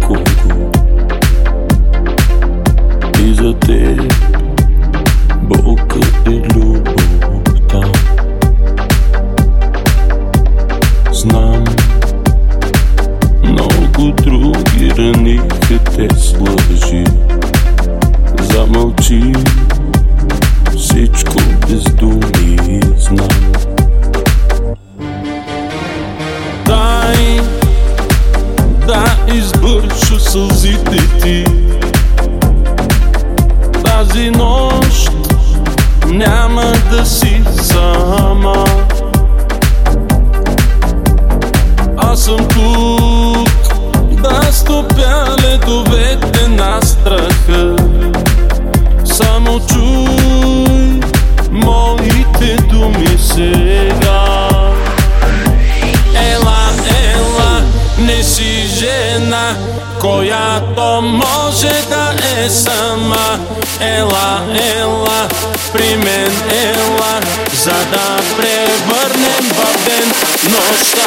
cool. braços e de ti. Която може да е сама Ела, ела, при мен ела За да превърнем в ден. Нощта